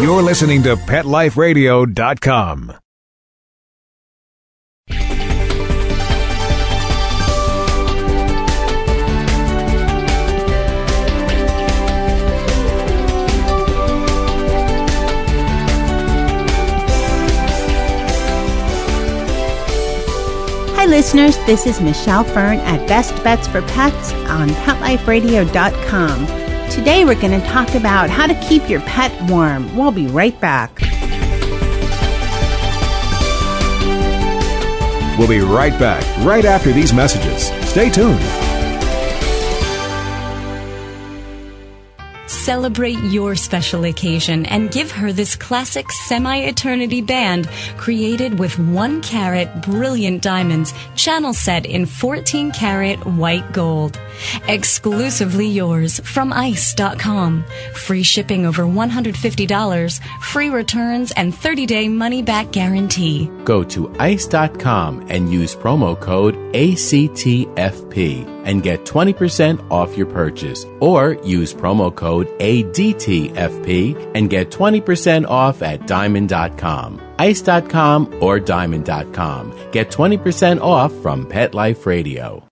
You're listening to PetLifeRadio.com. Hi, listeners. This is Michelle Fern at Best Bets for Pets on PetLifeRadio.com. Today, we're going to talk about how to keep your pet warm. We'll be right back. We'll be right back, right after these messages. Stay tuned. Celebrate your special occasion and give her this classic semi eternity band created with one carat brilliant diamonds, channel set in 14 karat white gold. Exclusively yours from ice.com. Free shipping over $150, free returns, and 30 day money back guarantee. Go to ice.com and use promo code ACTFP and get 20% off your purchase. Or use promo code ADTFP and get 20% off at diamond.com. Ice.com or diamond.com. Get 20% off from Pet Life Radio.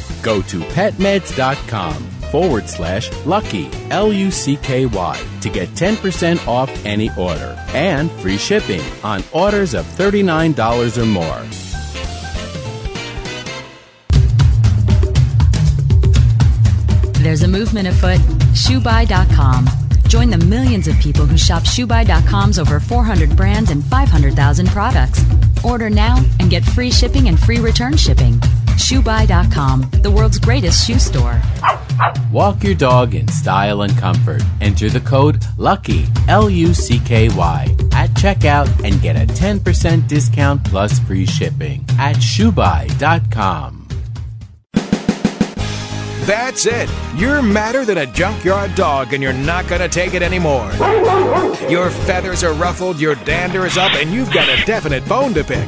Go to petmeds.com forward slash lucky, L U C K Y, to get 10% off any order and free shipping on orders of $39 or more. There's a movement afoot. ShoeBuy.com. Join the millions of people who shop ShoeBuy.com's over 400 brands and 500,000 products. Order now and get free shipping and free return shipping. ShoeBuy.com, the world's greatest shoe store. Walk your dog in style and comfort. Enter the code LUCKY, L U C K Y, at checkout and get a 10% discount plus free shipping at ShoeBuy.com. That's it. You're madder than a junkyard dog and you're not going to take it anymore. Your feathers are ruffled, your dander is up, and you've got a definite bone to pick.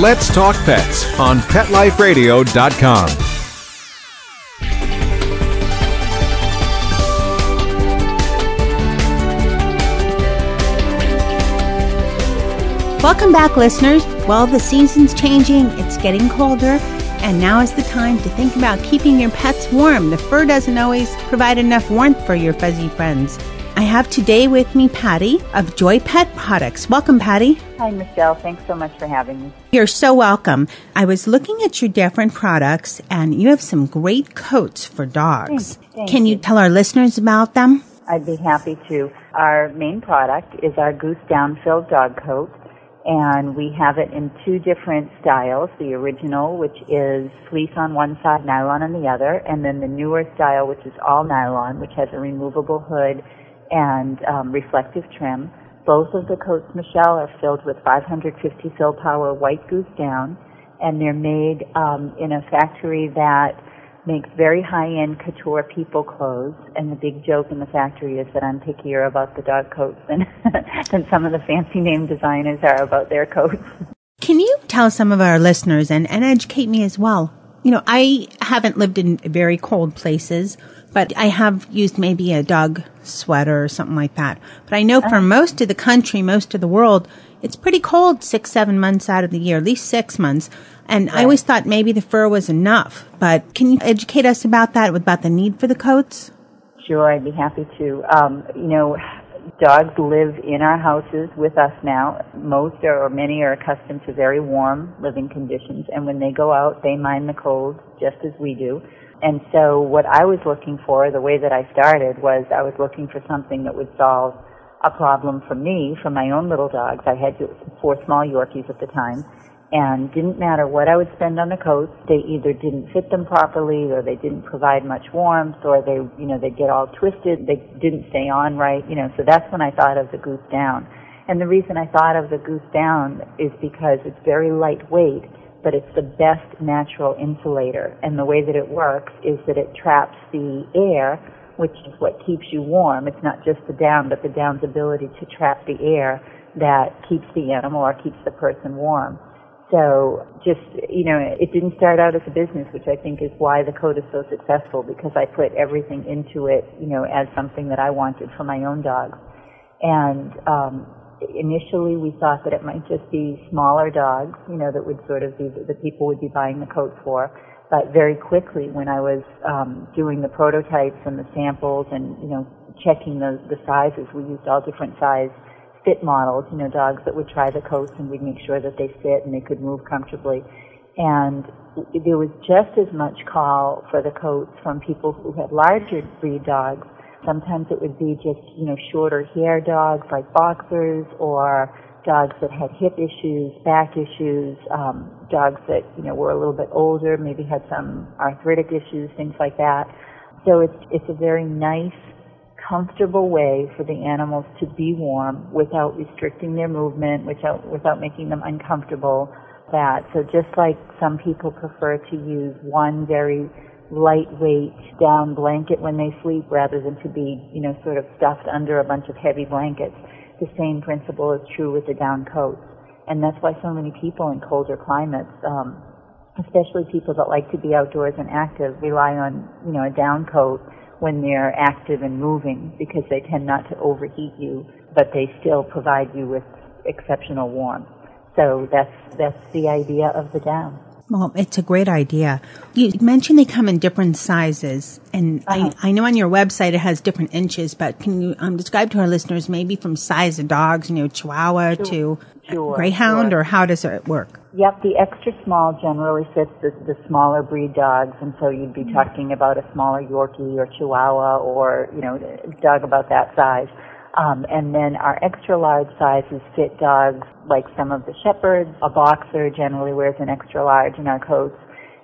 Let's Talk Pets on PetLifeRadio.com. Welcome back, listeners. Well, the season's changing, it's getting colder, and now is the time to think about keeping your pets warm. The fur doesn't always provide enough warmth for your fuzzy friends. I have today with me Patty of Joy Pet Products. Welcome, Patty. Hi, Michelle. Thanks so much for having me. You're so welcome. I was looking at your different products, and you have some great coats for dogs. Thank- thank Can you you. tell our listeners about them? I'd be happy to. Our main product is our Goose Down Filled Dog Coat, and we have it in two different styles. The original, which is fleece on one side, nylon on the other, and then the newer style, which is all nylon, which has a removable hood and um, reflective trim. Both of the coats, Michelle, are filled with 550 fill power white goose down, and they're made um, in a factory that makes very high-end couture people clothes. And the big joke in the factory is that I'm pickier about the dog coats than than some of the fancy name designers are about their coats. Can you tell some of our listeners and, and educate me as well? You know, I haven't lived in very cold places, but I have used maybe a dog sweater or something like that. But I know for most of the country, most of the world, it's pretty cold six, seven months out of the year, at least six months. And I always thought maybe the fur was enough. But can you educate us about that, about the need for the coats? Sure, I'd be happy to. Um, you know, dogs live in our houses with us now. Most are, or many are accustomed to very warm living conditions, and when they go out, they mind the cold just as we do. And so what I was looking for, the way that I started, was I was looking for something that would solve a problem for me, for my own little dogs. I had four small Yorkies at the time, and didn't matter what I would spend on the coats, they either didn't fit them properly, or they didn't provide much warmth, or they, you know, they get all twisted, they didn't stay on right, you know, so that's when I thought of the Goose Down. And the reason I thought of the Goose Down is because it's very lightweight, but it's the best natural insulator. And the way that it works is that it traps the air, which is what keeps you warm. It's not just the down, but the down's ability to trap the air that keeps the animal or keeps the person warm. So just, you know, it didn't start out as a business, which I think is why the code is so successful because I put everything into it, you know, as something that I wanted for my own dogs. And, um, initially we thought that it might just be smaller dogs, you know, that would sort of be, the people would be buying the coats for. But very quickly when I was, um, doing the prototypes and the samples and, you know, checking the, the sizes, we used all different size fit models, you know, dogs that would try the coats and we'd make sure that they fit and they could move comfortably. And there was just as much call for the coats from people who had larger breed dogs. Sometimes it would be just, you know, shorter hair dogs like boxers or dogs that had hip issues, back issues, um, dogs that, you know, were a little bit older, maybe had some arthritic issues, things like that. So it's, it's a very nice comfortable way for the animals to be warm without restricting their movement, without, without making them uncomfortable. That. So just like some people prefer to use one very lightweight down blanket when they sleep rather than to be, you know, sort of stuffed under a bunch of heavy blankets, the same principle is true with the down coats. And that's why so many people in colder climates, um, especially people that like to be outdoors and active, rely on, you know, a down coat when they're active and moving because they tend not to overheat you, but they still provide you with exceptional warmth. So that's that's the idea of the down. Well, it's a great idea. You mentioned they come in different sizes, and uh-huh. I, I know on your website it has different inches, but can you um, describe to our listeners maybe from size of dogs, you know, Chihuahua sure. to sure, Greyhound, sure. or how does it work? Yep, the extra small generally fits the, the smaller breed dogs, and so you'd be talking about a smaller Yorkie or Chihuahua or, you know, a dog about that size. Um, and then our extra large sizes fit dogs like some of the shepherds. A boxer generally wears an extra large in our coats.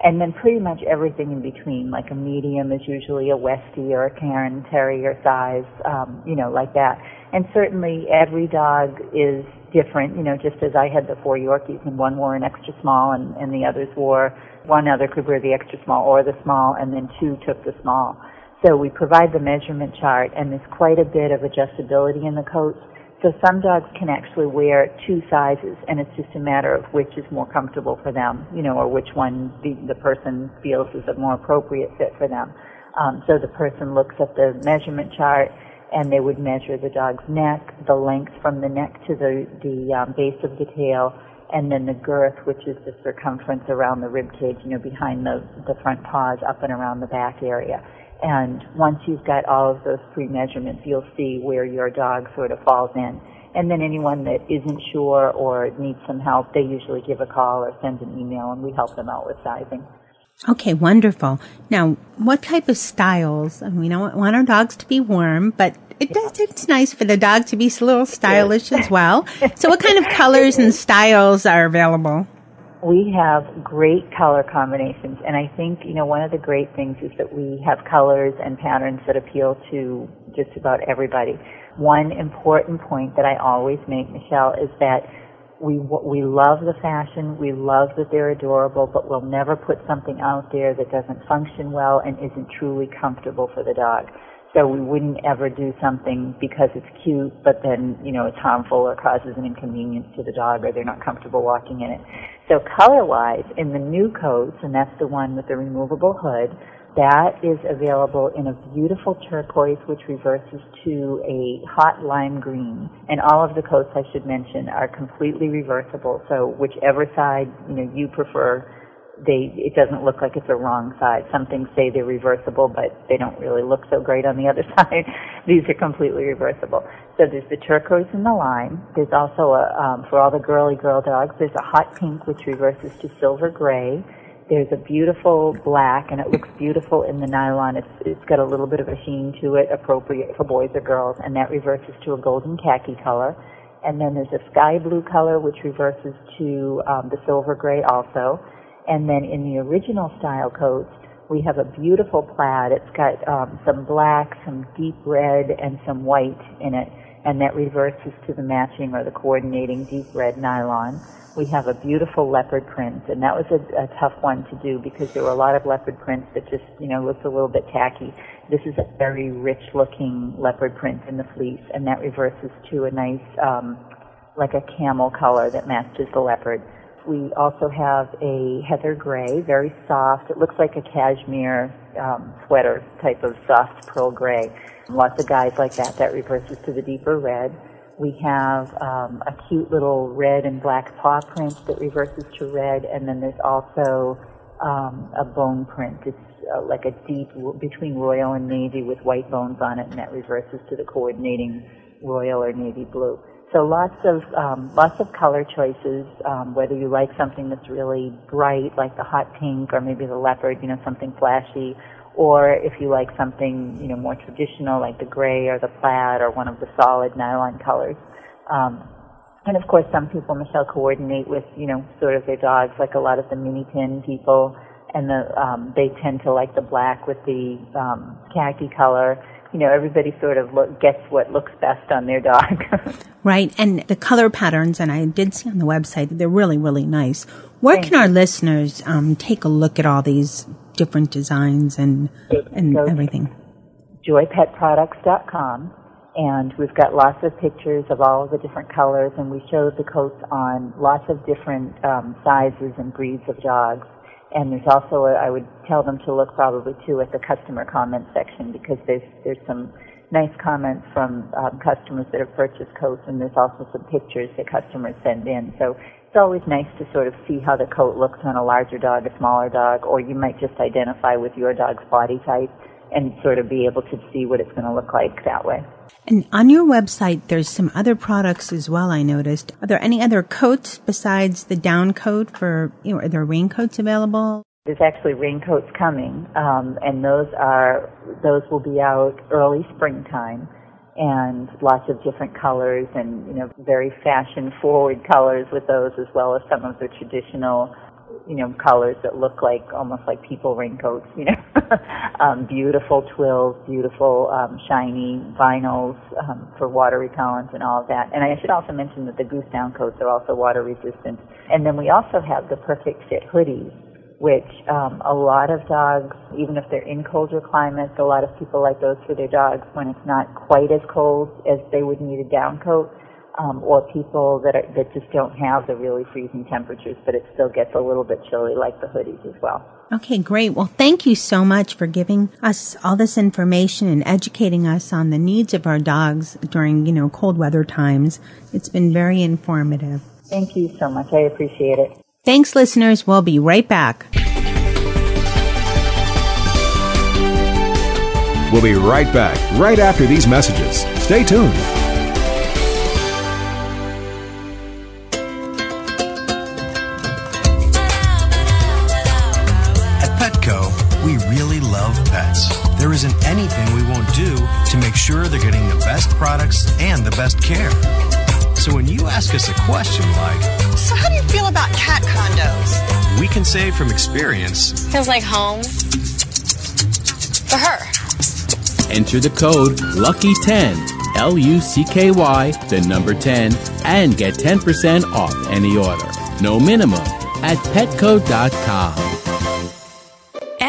And then pretty much everything in between, like a medium is usually a Westie or a Cairn Terrier size, um, you know, like that. And certainly every dog is different, you know, just as I had the four Yorkies and one wore an extra small and, and the others wore, one other could wear the extra small or the small and then two took the small. So we provide the measurement chart and there's quite a bit of adjustability in the coats. So some dogs can actually wear two sizes and it's just a matter of which is more comfortable for them, you know, or which one the, the person feels is a more appropriate fit for them. Um, so the person looks at the measurement chart and they would measure the dog's neck, the length from the neck to the, the um, base of the tail, and then the girth, which is the circumference around the rib cage, you know, behind the, the front paws, up and around the back area. And once you've got all of those three measurements, you'll see where your dog sort of falls in. And then anyone that isn't sure or needs some help, they usually give a call or send an email and we help them out with sizing. Okay, wonderful. Now, what type of styles? We don't want our dogs to be warm, but it does, it's nice for the dog to be a little stylish as well. So what kind of colors and styles are available? We have great color combinations and I think, you know, one of the great things is that we have colors and patterns that appeal to just about everybody. One important point that I always make, Michelle, is that we we love the fashion, we love that they're adorable, but we'll never put something out there that doesn't function well and isn't truly comfortable for the dog. So we wouldn't ever do something because it's cute, but then, you know, it's harmful or causes an inconvenience to the dog or they're not comfortable walking in it. So color-wise, in the new coats, and that's the one with the removable hood, that is available in a beautiful turquoise which reverses to a hot lime green. And all of the coats I should mention are completely reversible. So whichever side, you know, you prefer they it doesn't look like it's a wrong side. Some things say they're reversible, but they don't really look so great on the other side. These are completely reversible. So there's the turquoise and the lime. There's also a um, for all the girly girl dogs. There's a hot pink which reverses to silver gray. There's a beautiful black, and it looks beautiful in the nylon. It's it's got a little bit of a sheen to it, appropriate for boys or girls, and that reverses to a golden khaki color. And then there's a sky blue color which reverses to um, the silver gray also and then in the original style coats, we have a beautiful plaid. It's got um, some black, some deep red, and some white in it, and that reverses to the matching or the coordinating deep red nylon. We have a beautiful leopard print, and that was a, a tough one to do because there were a lot of leopard prints that just, you know, looked a little bit tacky. This is a very rich looking leopard print in the fleece, and that reverses to a nice, um, like a camel color that matches the leopard. We also have a heather gray, very soft. It looks like a cashmere um, sweater type of soft pearl gray. Lots of guys like that. That reverses to the deeper red. We have um, a cute little red and black paw print that reverses to red, and then there's also um, a bone print. It's uh, like a deep between royal and navy with white bones on it, and that reverses to the coordinating royal or navy blue. So lots of um, lots of color choices. Um, whether you like something that's really bright, like the hot pink, or maybe the leopard, you know, something flashy, or if you like something you know more traditional, like the gray or the plaid or one of the solid nylon colors. Um, and of course, some people, Michelle, coordinate with you know sort of their dogs, like a lot of the mini pin people, and the um, they tend to like the black with the um, khaki color you know, everybody sort of look, gets what looks best on their dog. right. And the color patterns, and I did see on the website, that they're really, really nice. Where Thank can you. our listeners um, take a look at all these different designs and, and everything? joypetproducts.com and we've got lots of pictures of all of the different colors and we show the coats on lots of different um, sizes and breeds of dogs and there's also, a, I would tell them to look probably too at the customer comment section because there's there's some nice comments from um, customers that have purchased coats, and there's also some pictures that customers send in. So it's always nice to sort of see how the coat looks on a larger dog, a smaller dog, or you might just identify with your dog's body type and sort of be able to see what it's going to look like that way. And on your website, there's some other products as well. I noticed. Are there any other coats besides the down coat for? You know, are there raincoats available? There's actually raincoats coming, um, and those are those will be out early springtime, and lots of different colors and you know very fashion forward colors with those as well as some of the traditional you know, colors that look like almost like people raincoats, you know. um, beautiful twills, beautiful um, shiny vinyls um, for water repellent and all of that. And I should also mention that the goose down coats are also water resistant. And then we also have the perfect fit hoodies, which um, a lot of dogs, even if they're in colder climates, a lot of people like those for their dogs when it's not quite as cold as they would need a down coat um, or people that are, that just don't have the really freezing temperatures, but it still gets a little bit chilly, like the hoodies as well. Okay, great. Well, thank you so much for giving us all this information and educating us on the needs of our dogs during, you know, cold weather times. It's been very informative. Thank you so much. I appreciate it. Thanks, listeners. We'll be right back. We'll be right back, right after these messages. Stay tuned. And the best care. So when you ask us a question like, So, how do you feel about cat condos? We can say from experience, Feels like home for her. Enter the code LUCKY10, L U C K Y, the number 10, and get 10% off any order. No minimum at petco.com.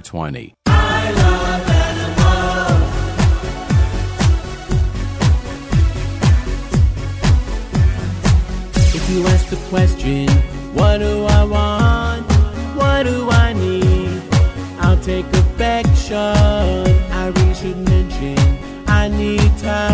20. If you ask the question, what do I want? What do I need? I'll take affection. I really should mention I need time.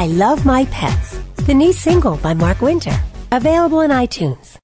I Love My Pets, the new single by Mark Winter. Available in iTunes.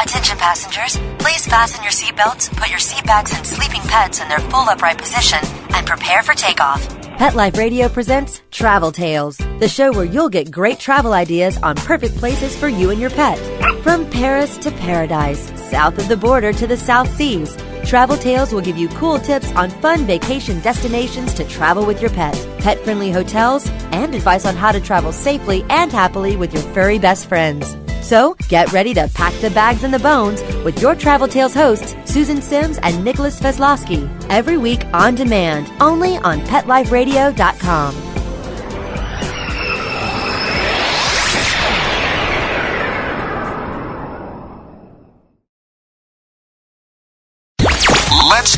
Attention passengers, please fasten your seatbelts, put your seat bags and sleeping pets in their full upright position, and prepare for takeoff. Pet Life Radio presents Travel Tales, the show where you'll get great travel ideas on perfect places for you and your pet. From Paris to paradise, south of the border to the South Seas, Travel Tales will give you cool tips on fun vacation destinations to travel with your pet, pet friendly hotels, and advice on how to travel safely and happily with your furry best friends. So get ready to pack the bags and the bones with your Travel Tales hosts, Susan Sims and Nicholas Veslowski, every week on demand, only on PetLifeRadio.com.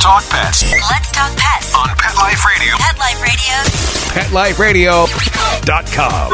talk pets Let's talk pets on Pet Life Radio. Pet Life Radio. PetLifeRadio.com.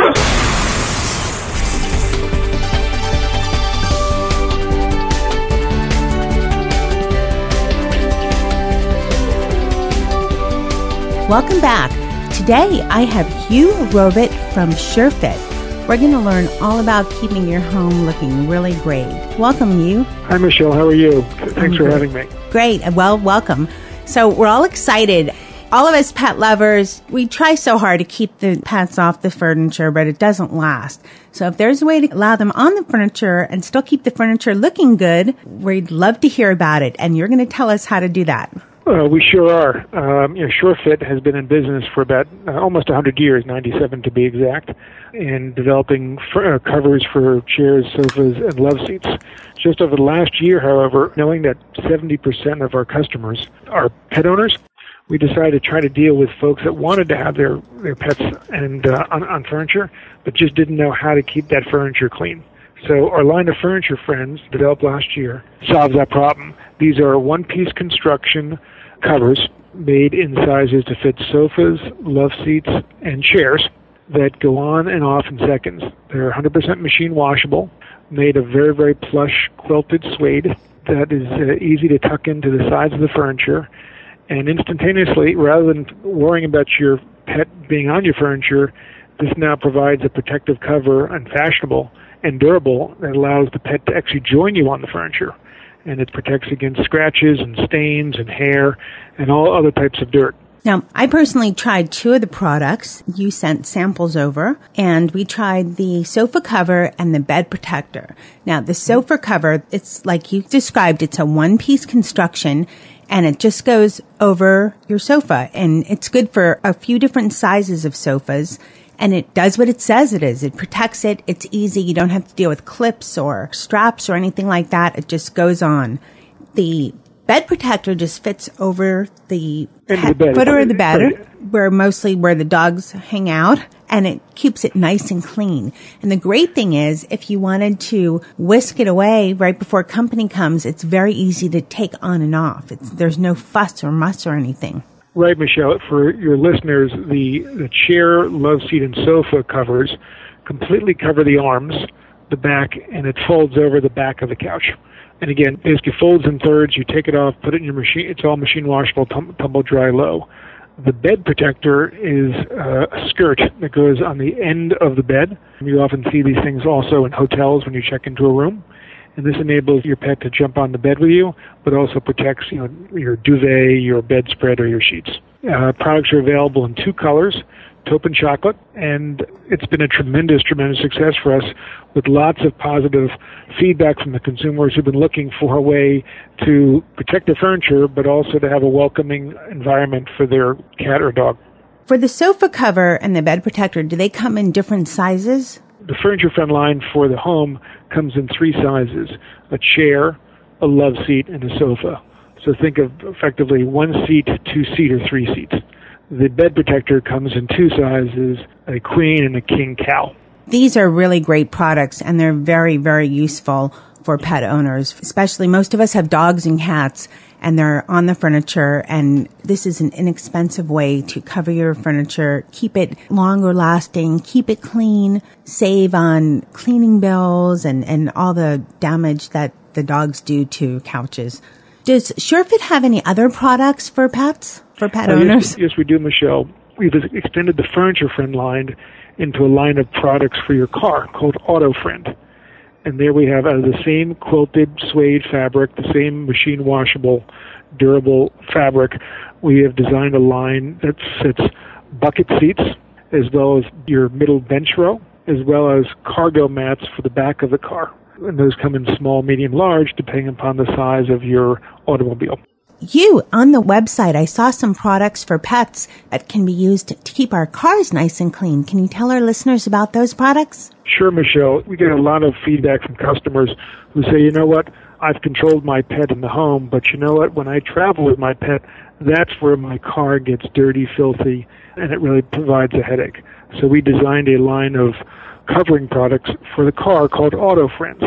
Welcome back. Today I have Hugh Robit from SureFit. We're going to learn all about keeping your home looking really great. Welcome, Hugh. Hi, Michelle. How are you? Thanks for having me. Great. Well, welcome. So we're all excited. All of us pet lovers, we try so hard to keep the pets off the furniture, but it doesn't last. So if there's a way to allow them on the furniture and still keep the furniture looking good, we'd love to hear about it. And you're going to tell us how to do that. Uh, we sure are. Um, you know, SureFit has been in business for about uh, almost 100 years, 97 to be exact, in developing fr- uh, covers for chairs, sofas, and love seats. Just over the last year, however, knowing that 70% of our customers are pet owners, we decided to try to deal with folks that wanted to have their, their pets and uh, on, on furniture, but just didn't know how to keep that furniture clean. So our line of furniture friends developed last year solves that problem. These are one-piece construction covers made in sizes to fit sofas, love seats, and chairs that go on and off in seconds. They're 100% machine washable, made of very, very plush quilted suede that is uh, easy to tuck into the sides of the furniture. And instantaneously, rather than worrying about your pet being on your furniture, this now provides a protective cover and fashionable and durable that allows the pet to actually join you on the furniture. And it protects against scratches and stains and hair and all other types of dirt. Now, I personally tried two of the products. You sent samples over, and we tried the sofa cover and the bed protector. Now, the sofa cover, it's like you described, it's a one piece construction, and it just goes over your sofa, and it's good for a few different sizes of sofas. And it does what it says it is. It protects it. It's easy. You don't have to deal with clips or straps or anything like that. It just goes on. The bed protector just fits over the Into the of the bed, where mostly where the dogs hang out, and it keeps it nice and clean. And the great thing is, if you wanted to whisk it away right before company comes, it's very easy to take on and off. It's, there's no fuss or muss or anything. Right, Michelle. For your listeners, the, the chair, love seat, and sofa covers completely cover the arms, the back, and it folds over the back of the couch. And again, basically folds in thirds. You take it off, put it in your machine. It's all machine washable, tum- tumble dry low. The bed protector is uh, a skirt that goes on the end of the bed. You often see these things also in hotels when you check into a room. And this enables your pet to jump on the bed with you, but also protects you know, your duvet, your bedspread, or your sheets. Uh, products are available in two colors and chocolate, and it's been a tremendous, tremendous success for us with lots of positive feedback from the consumers who've been looking for a way to protect their furniture, but also to have a welcoming environment for their cat or dog. For the sofa cover and the bed protector, do they come in different sizes? The furniture friend line for the home comes in three sizes a chair, a love seat, and a sofa. So think of effectively one seat, two seat, or three seats. The bed protector comes in two sizes a queen and a king cow. These are really great products and they're very, very useful for pet owners, especially most of us have dogs and cats and they're on the furniture and this is an inexpensive way to cover your furniture, keep it longer lasting, keep it clean, save on cleaning bills and, and all the damage that the dogs do to couches. Does SureFit have any other products for pets, for pet Uh, owners? Yes, yes, we do, Michelle. We've extended the furniture friend line into a line of products for your car called Auto Friend. And there we have out of the same quilted suede fabric, the same machine washable, durable fabric, we have designed a line that sits bucket seats as well as your middle bench row, as well as cargo mats for the back of the car. And those come in small, medium, large, depending upon the size of your automobile. You, on the website, I saw some products for pets that can be used to keep our cars nice and clean. Can you tell our listeners about those products? Sure, Michelle. We get a lot of feedback from customers who say, you know what, I've controlled my pet in the home, but you know what, when I travel with my pet, that's where my car gets dirty, filthy, and it really provides a headache. So we designed a line of covering products for the car called Auto Friends.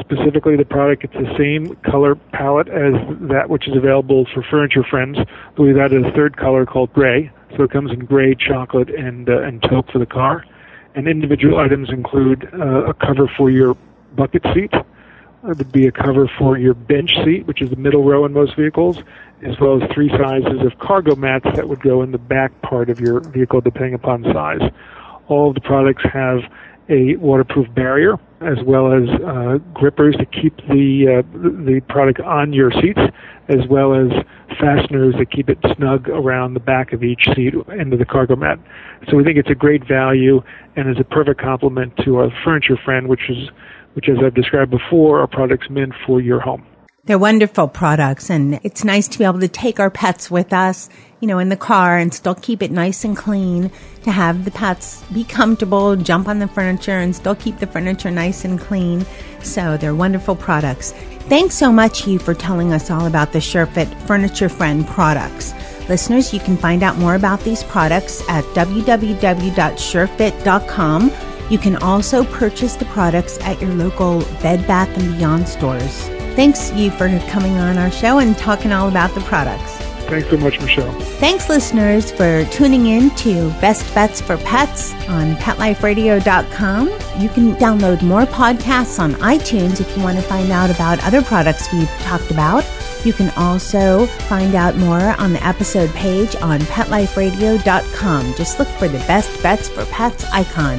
Specifically, the product gets the same color palette as that which is available for Furniture Friends, we've added a third color called gray. So it comes in gray, chocolate, and uh, and taupe for the car. And individual items include uh, a cover for your bucket seat. Uh, would be a cover for your bench seat, which is the middle row in most vehicles, as well as three sizes of cargo mats that would go in the back part of your vehicle, depending upon size. All of the products have a waterproof barrier as well as uh, grippers to keep the uh, the product on your seats, as well as fasteners that keep it snug around the back of each seat into the cargo mat. So we think it's a great value and is a perfect complement to our furniture friend, which is which, as I've described before, are products meant for your home. They're wonderful products and it's nice to be able to take our pets with us, you know, in the car and still keep it nice and clean, to have the pets be comfortable, jump on the furniture and still keep the furniture nice and clean. So they're wonderful products. Thanks so much, Hugh, for telling us all about the SureFit Furniture Friend products. Listeners, you can find out more about these products at www.surefit.com. You can also purchase the products at your local Bed Bath & Beyond stores. Thanks, Hugh, for coming on our show and talking all about the products. Thanks so much, Michelle. Thanks, listeners, for tuning in to Best Bets for Pets on PetLifeRadio.com. You can download more podcasts on iTunes if you want to find out about other products we've talked about. You can also find out more on the episode page on PetLifeRadio.com. Just look for the Best Bets for Pets icon.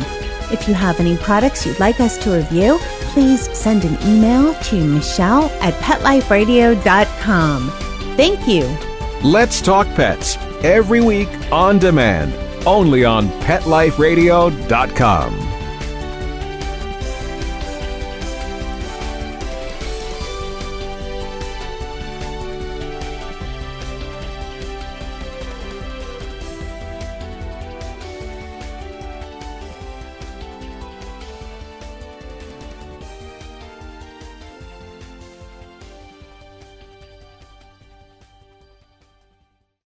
If you have any products you'd like us to review, please send an email to Michelle at PetLifeRadio.com. Thank you. Let's Talk Pets every week on demand, only on PetLifeRadio.com.